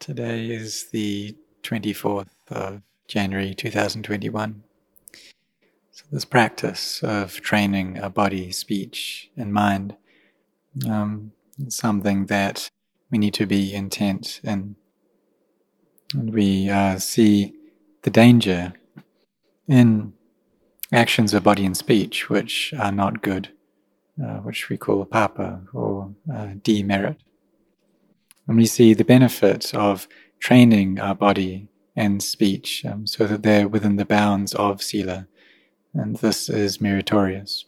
Today is the 24th of January 2021. So, this practice of training our body, speech, and mind um, is something that we need to be intent in. And we uh, see the danger in actions of body and speech which are not good, uh, which we call papa or uh, demerit. And we see the benefit of training our body and speech um, so that they're within the bounds of Sila. And this is meritorious.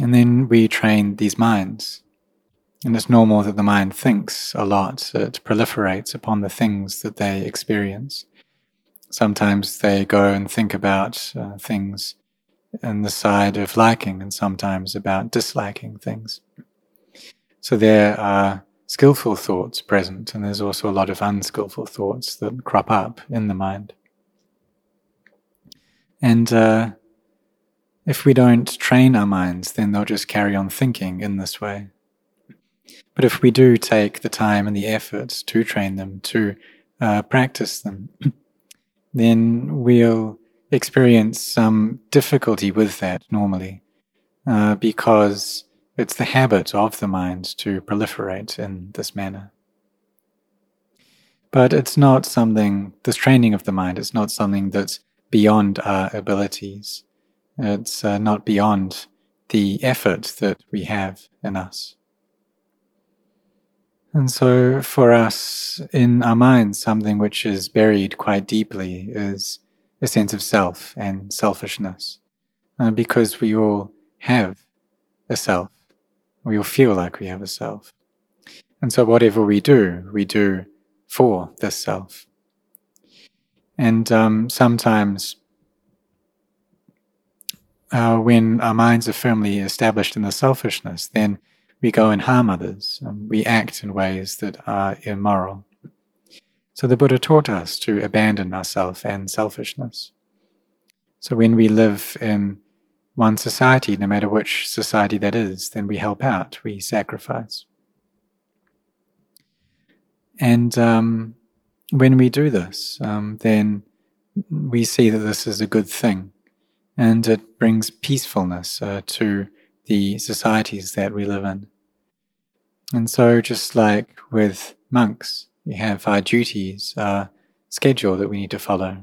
And then we train these minds. And it's normal that the mind thinks a lot, it proliferates upon the things that they experience. Sometimes they go and think about uh, things in the side of liking, and sometimes about disliking things. So there are skillful thoughts present, and there's also a lot of unskillful thoughts that crop up in the mind. And uh, if we don't train our minds, then they'll just carry on thinking in this way. But if we do take the time and the effort to train them, to uh, practice them, then we'll experience some difficulty with that normally, uh, because it's the habit of the mind to proliferate in this manner. But it's not something, this training of the mind is not something that's beyond our abilities. It's uh, not beyond the effort that we have in us. And so, for us, in our minds, something which is buried quite deeply is a sense of self and selfishness, uh, because we all have a self we'll feel like we have a self. And so, whatever we do, we do for this self. And um, sometimes, uh, when our minds are firmly established in the selfishness, then we go and harm others. And we act in ways that are immoral. So, the Buddha taught us to abandon ourself and selfishness. So, when we live in one society, no matter which society that is, then we help out, we sacrifice. And um, when we do this, um, then we see that this is a good thing and it brings peacefulness uh, to the societies that we live in. And so, just like with monks, we have our duties, our schedule that we need to follow.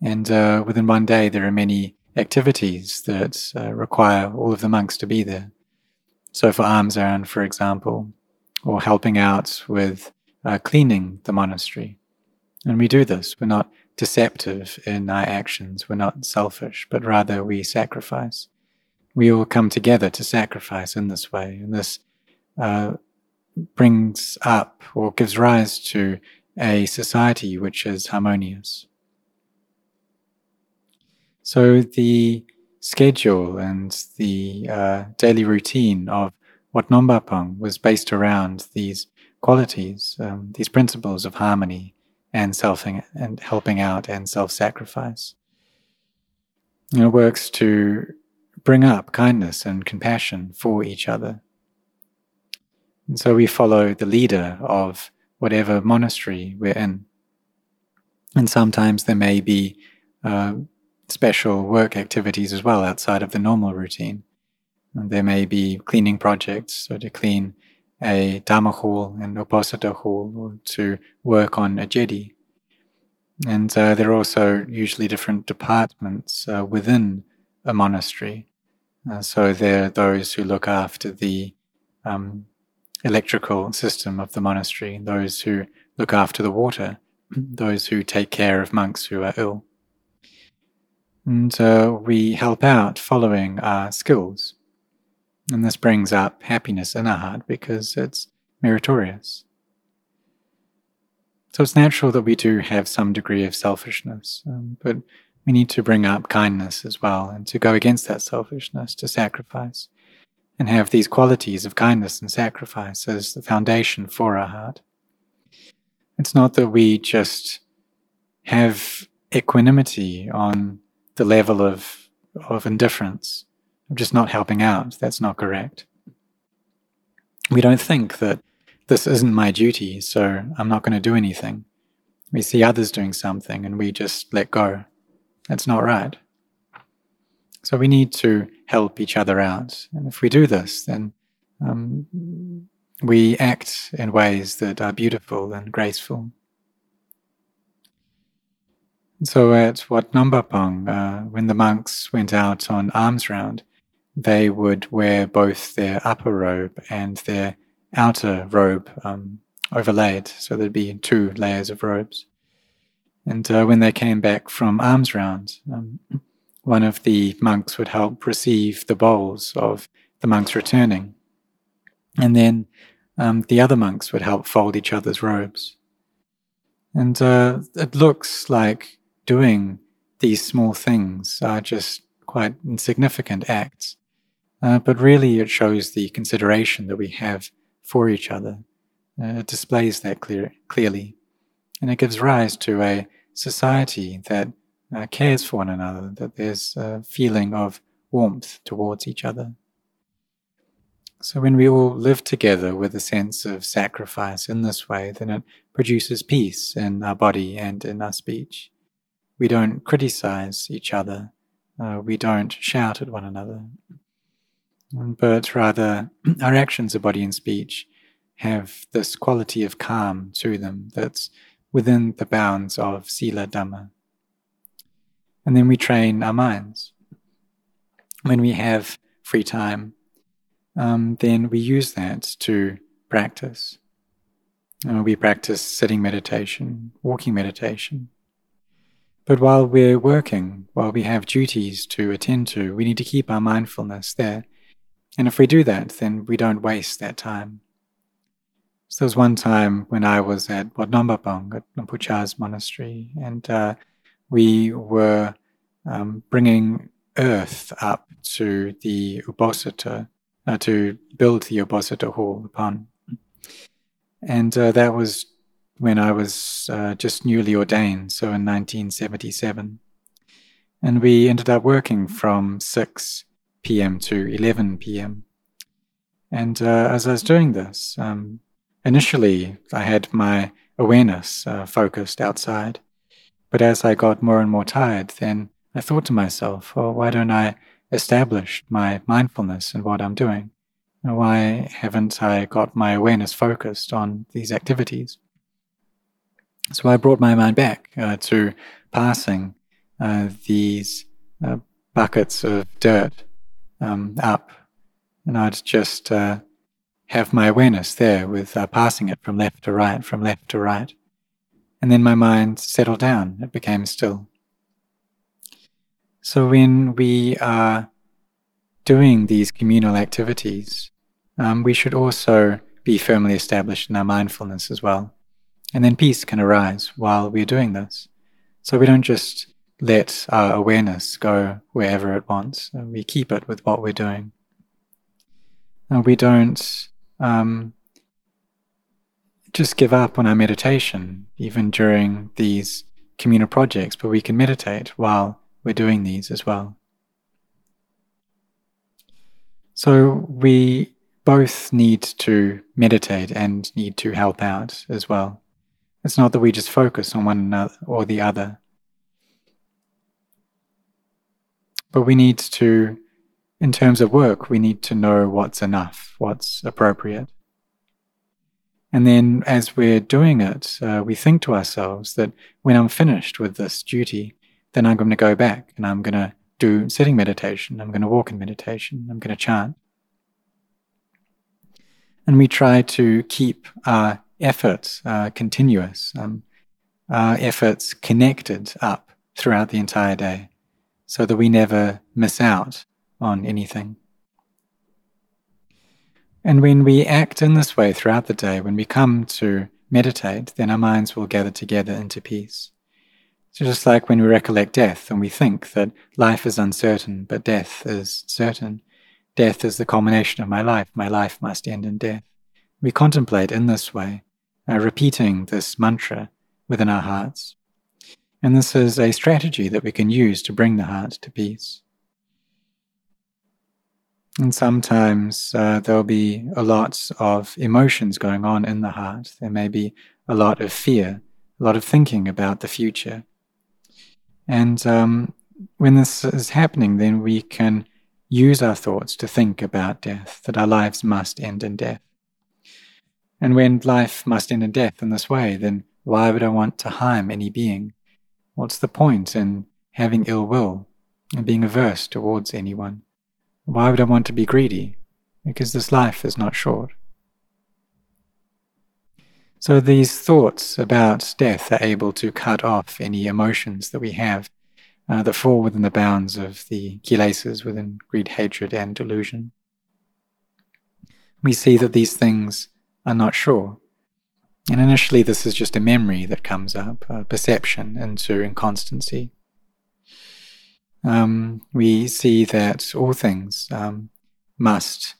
And uh, within one day, there are many activities that uh, require all of the monks to be there. So, for alms errand, for example, or helping out with uh, cleaning the monastery. And we do this. We're not deceptive in our actions. We're not selfish, but rather we sacrifice. We all come together to sacrifice in this way. And this uh, brings up or gives rise to a society which is harmonious. So the schedule and the uh, daily routine of Wat Nong Pah Pong was based around these qualities, um, these principles of harmony and self and helping out and self-sacrifice. It works to bring up kindness and compassion for each other. And so we follow the leader of whatever monastery we're in. And sometimes there may be uh, special work activities as well outside of the normal routine. And there may be cleaning projects, so to clean a Dharma hall and Uposatha hall, or to work on a jetty. And uh, there are also usually different departments uh, within a monastery. Uh, so there are those who look after the um, electrical system of the monastery, those who look after the water, those who take care of monks who are ill. And uh, we help out following our skills. And this brings up happiness in our heart because it's meritorious. So it's natural that we do have some degree of selfishness, um, but we need to bring up kindness as well and to go against that selfishness, to sacrifice, and have these qualities of kindness and sacrifice as the foundation for our heart. It's not that we just have equanimity on the level of, of indifference, of just not helping out. That's not correct. We don't think that this isn't my duty, so I'm not going to do anything. We see others doing something and we just let go. That's not right. So we need to help each other out. And if we do this, then um, we act in ways that are beautiful and graceful. So at Wat Nong Pah Pong, uh, when the monks went out on alms round, they would wear both their upper robe and their outer robe um, overlaid. So there'd be two layers of robes. And uh, when they came back from alms round, um, one of the monks would help receive the bowls of the monks returning. And then um, the other monks would help fold each other's robes. And uh, it looks like doing these small things are just quite insignificant acts. Uh, but really, it shows the consideration that we have for each other. Uh, it displays that clear, clearly. And it gives rise to a society that uh, cares for one another, that there's a feeling of warmth towards each other. So, when we all live together with a sense of sacrifice in this way, then it produces peace in our body and in our speech. We don't criticize each other, uh, we don't shout at one another, but rather our actions of body and speech have this quality of calm to them that's within the bounds of Sila Dhamma. And then we train our minds. When we have free time, um, then we use that to practice. Uh, we practice sitting meditation, walking meditation. But while we're working, while we have duties to attend to, we need to keep our mindfulness there. And if we do that, then we don't waste that time. So there was one time when I was at Wat Nong Pah Pong at Nompucha's monastery, and uh, we were um, bringing earth up to the Uposatha, uh, to build the Uposatha hall, upon. And uh, that was when I was uh, just newly ordained, so in 1977. And we ended up working from 6 p.m. to 11 p.m. And uh, as I was doing this, um, Initially, I had my awareness uh, focused outside, but as I got more and more tired, then I thought to myself, well, why don't I establish my mindfulness in what I'm doing? Why haven't I got my awareness focused on these activities? So I brought my mind back uh, to passing uh, these uh, buckets of dirt um, up, and I'd just uh, have my awareness there with uh, passing it from left to right, from left to right. And then my mind settled down, it became still. So when we are doing these communal activities, um, we should also be firmly established in our mindfulness as well. And then peace can arise while we're doing this. So we don't just let our awareness go wherever it wants. We keep it with what we're doing. And we don't um, just give up on our meditation, even during these communal projects, but we can meditate while we're doing these as well. So we both need to meditate and need to help out as well. It's not that we just focus on one another or the other. But we need to in terms of work, we need to know what's enough, what's appropriate. And then as we're doing it, uh, we think to ourselves that when I'm finished with this duty, then I'm going to go back and I'm going to do sitting meditation, I'm going to walk in meditation, I'm going to chant. And we try to keep our efforts uh, continuous, um, our efforts connected up throughout the entire day so that we never miss out on anything. And when we act in this way throughout the day, when we come to meditate, then our minds will gather together into peace. So just like when we recollect death and we think that life is uncertain, but death is certain. Death is the culmination of my life. My life must end in death. We contemplate in this way, uh, repeating this mantra within our hearts. And this is a strategy that we can use to bring the heart to peace. And sometimes uh, there'll be a lot of emotions going on in the heart. There may be a lot of fear, a lot of thinking about the future. And um, when this is happening, then we can use our thoughts to think about death, that our lives must end in death. And when life must end in death in this way, then why would I want to harm any being? What's the point in having ill will and being averse towards anyone? Why would I want to be greedy? Because this life is not short. So these thoughts about death are able to cut off any emotions that we have uh, that fall within the bounds of the kilesas within greed, hatred, and delusion. We see that these things are not sure. And initially, this is just a memory that comes up, a perception into inconstancy um, we see that all things um, must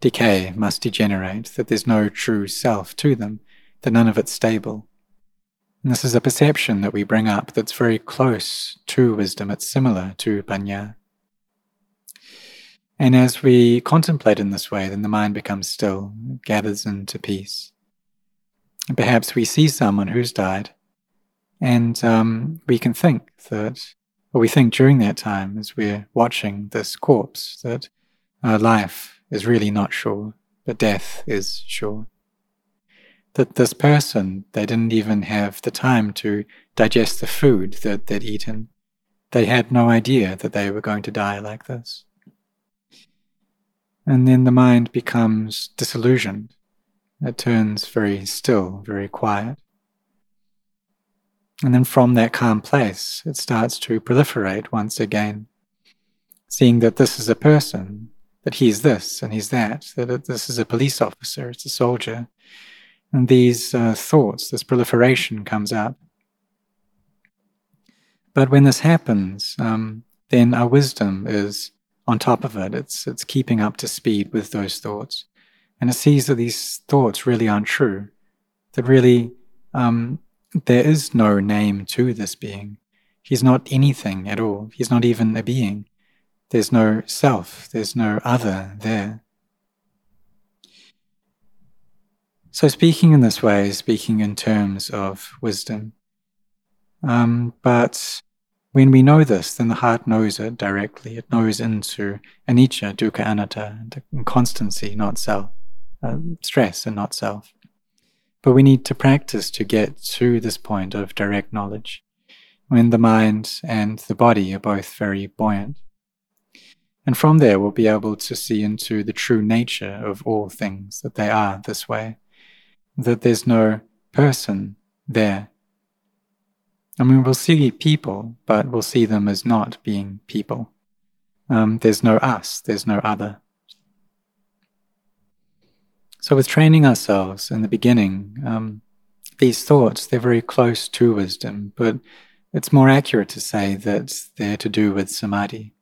decay, must degenerate, that there's no true self to them, that none of it's stable. And this is a perception that we bring up that's very close to wisdom, it's similar to panya. And as we contemplate in this way, then the mind becomes still, gathers into peace. And perhaps we see someone who's died, and um, we can think that but we think during that time, as we're watching this corpse, that our life is really not sure, but death is sure. That this person, they didn't even have the time to digest the food that they'd eaten. They had no idea that they were going to die like this. And then the mind becomes disillusioned. It turns very still, very quiet. And then from that calm place, it starts to proliferate once again, seeing that this is a person, that he's this and he's that, that this is a police officer, it's a soldier. And these uh, thoughts, this proliferation comes up. But when this happens, um, then our wisdom is on top of it. It's, it's keeping up to speed with those thoughts. And it sees that these thoughts really aren't true, that really um, there is no name to this being. He's not anything at all. He's not even a being. There's no self, there's no other there. So, speaking in this way, is speaking in terms of wisdom. Um, but when we know this, then the heart knows it directly. It knows into anicca, dukkha, anatta, constancy, not self, uh, stress, and not self. But we need to practice to get to this point of direct knowledge, when the mind and the body are both very buoyant. And from there, we'll be able to see into the true nature of all things, that they are this way, that there's no person there. I mean, we'll see people, but we'll see them as not being people. Um, there's no us, there's no other. So, with training ourselves in the beginning, um, these thoughts, they're very close to wisdom, but it's more accurate to say that they're to do with samadhi.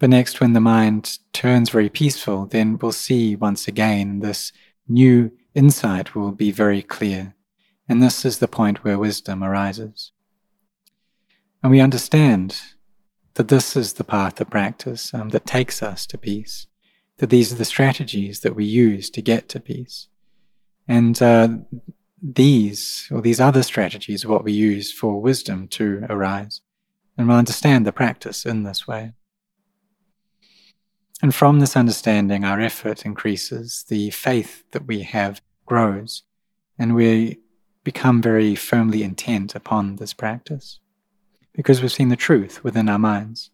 But next, when the mind turns very peaceful, then we'll see once again this new insight will be very clear. And this is the point where wisdom arises. And we understand that this is the path of practice um, that takes us to peace that these are the strategies that we use to get to peace. And uh, these, or these other strategies, are what we use for wisdom to arise. And we'll understand the practice in this way. And from this understanding, our effort increases, the faith that we have grows, and we become very firmly intent upon this practice because we've seen the truth within our minds.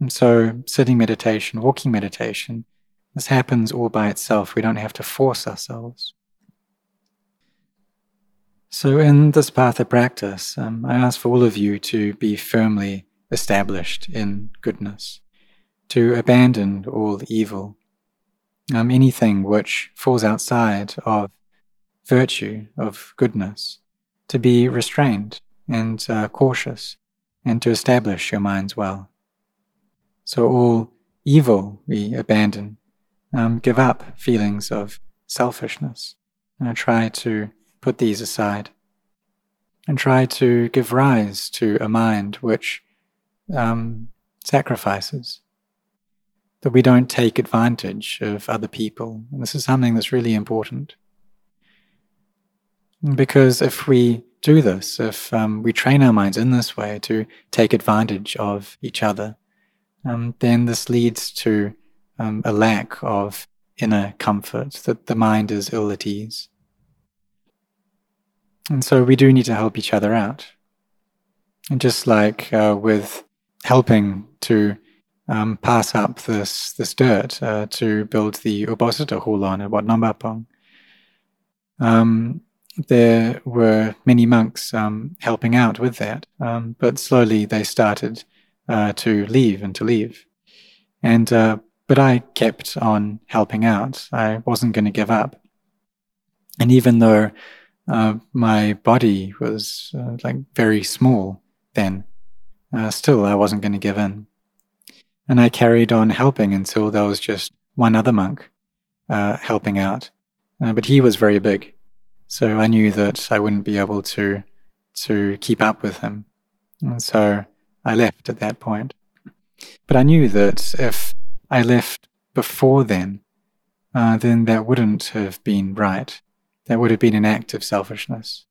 And so, sitting meditation, walking meditation, this happens all by itself. We don't have to force ourselves. So, in this path of practice, um, I ask for all of you to be firmly established in goodness, to abandon all evil, um, anything which falls outside of virtue, of goodness, to be restrained and uh, cautious, and to establish your minds well. So all evil we abandon, um, give up feelings of selfishness, and try to put these aside, and try to give rise to a mind which um, sacrifices, that we don't take advantage of other people. And this is something that's really important. Because if we do this, if um, we train our minds in this way to take advantage of each other, um, then this leads to um, a lack of inner comfort, that the mind is ill at ease. And so we do need to help each other out. And just like uh, with helping to um, pass up this this dirt uh, to build the Uposatha Hulon at Wat Nong Pah Pong. Um, there were many monks um, helping out with that, um, but slowly they started uh, to leave and to leave. And uh, but I kept on helping out. I wasn't going to give up. And even though uh, my body was uh, like very small then, uh, still I wasn't going to give in. And I carried on helping until there was just one other monk uh, helping out. But he was very big. So I knew that I wouldn't be able to, to keep up with him. And so I left at that point. But I knew that if I left before then, uh, then that wouldn't have been right. That would have been an act of selfishness.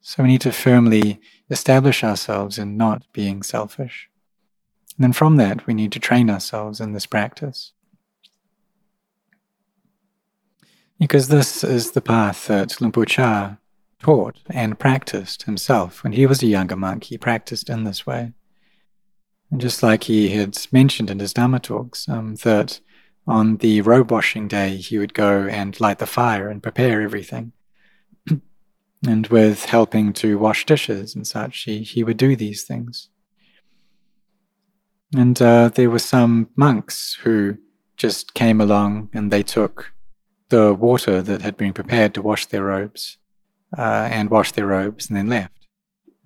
So we need to firmly establish ourselves in not being selfish. And then from that, we need to train ourselves in this practice. Because this is the path that Luang Chah taught and practiced himself. When he was a younger monk, he practiced in this way. And just like he had mentioned in his Dhamma talks, um, that on the robe washing day, he would go and light the fire and prepare everything. and with helping to wash dishes and such, he, he would do these things. And uh, there were some monks who just came along and they took the water that had been prepared to wash their robes uh, and washed their robes and then left.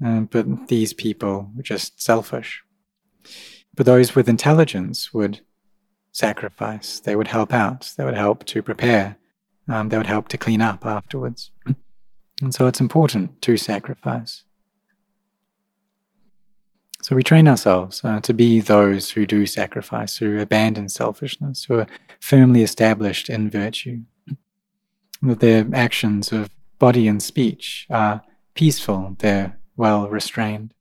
Uh, but these people were just selfish. But those with intelligence would sacrifice, they would help out, they would help to prepare, um, they would help to clean up afterwards. And so it's important to sacrifice. So we train ourselves uh, to be those who do sacrifice, who abandon selfishness, who are firmly established in virtue. That their actions of body and speech are peaceful, they're well restrained.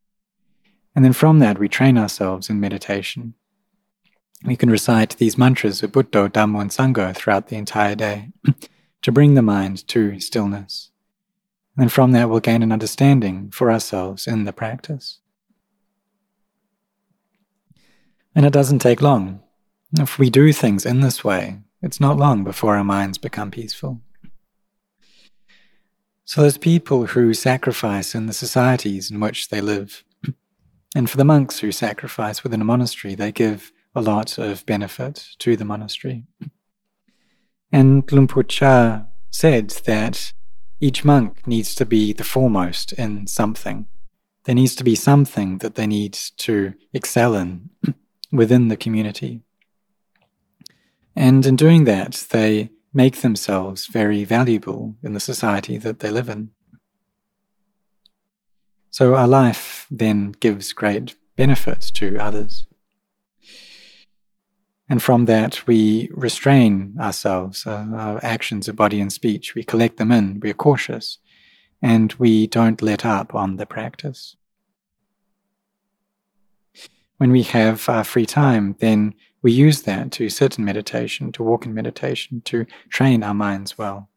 And then from that, we train ourselves in meditation. We can recite these mantras of Buddha, Dhammo, and Sangha throughout the entire day to bring the mind to stillness. And from that, we'll gain an understanding for ourselves in the practice. And it doesn't take long. If we do things in this way, it's not long before our minds become peaceful. So there's people who sacrifice in the societies in which they live. And for the monks who sacrifice within a monastery, they give a lot of benefit to the monastery. And Luang Por Chah said that each monk needs to be the foremost in something. There needs to be something that they need to excel in within the community. And in doing that, they make themselves very valuable in the society that they live in. So our life then gives great benefit to others. And from that, we restrain ourselves, uh, our actions of body and speech. We collect them in, we are cautious, and we don't let up on the practice when we have uh, free time, then we use that to sit in meditation, to walk in meditation, to train our minds well.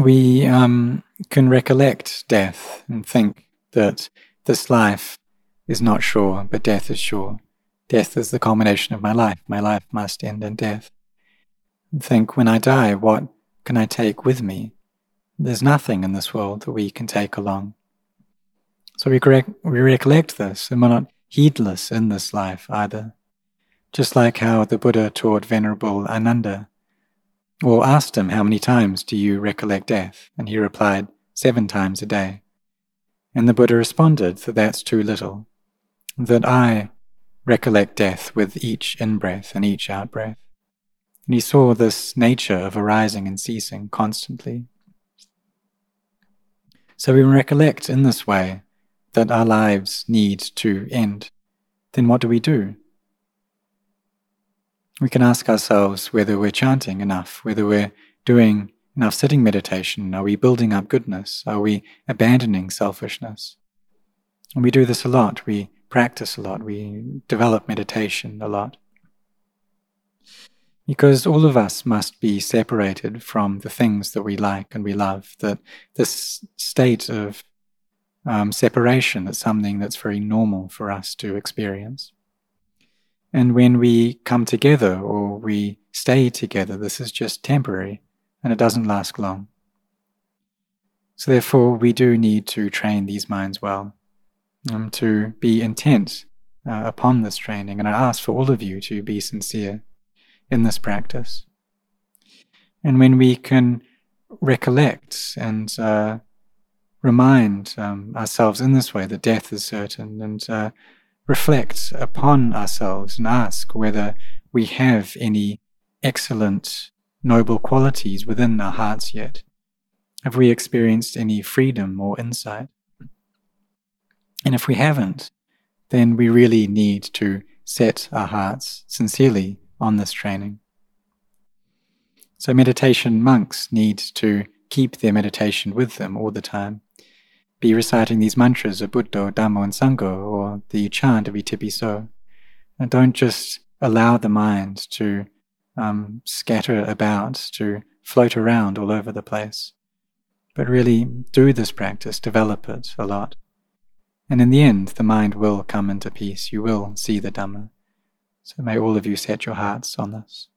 We um, can recollect death and think that this life is not sure, but death is sure. Death is the culmination of my life. My life must end in death. And think, when I die, what can I take with me? There's nothing in this world that we can take along. So we, correct, we recollect this and we're not heedless in this life either. Just like how the Buddha taught Venerable Ananda, or asked him, How many times do you recollect death? And he replied, Seven times a day. And the Buddha responded that that's too little, that I recollect death with each in breath and each out breath. And he saw this nature of arising and ceasing constantly. So we recollect in this way that our lives need to end. then what do we do? We can ask ourselves whether we're chanting enough, whether we're doing enough sitting meditation. Are we building up goodness? Are we abandoning selfishness? And we do this a lot. We practice a lot. We develop meditation a lot. Because all of us must be separated from the things that we like and we love, that this state of um, separation is something that's very normal for us to experience. And when we come together or we stay together, this is just temporary and it doesn't last long. So, therefore, we do need to train these minds well, um, to be intent uh, upon this training. And I ask for all of you to be sincere in this practice. And when we can recollect and uh, remind um, ourselves in this way that death is certain and uh, reflect upon ourselves and ask whether we have any excellent, noble qualities within our hearts yet. Have we experienced any freedom or insight? And if we haven't, then we really need to set our hearts sincerely on this training. So, meditation monks need to keep their meditation with them all the time. Be reciting these mantras of Buddha, Dhamma, and Sangha, or the chant of Itipiso. And don't just allow the mind to um, scatter about, to float around all over the place, but really do this practice, develop it a lot. And in the end, the mind will come into peace. You will see the Dhamma. So may all of you set your hearts on this.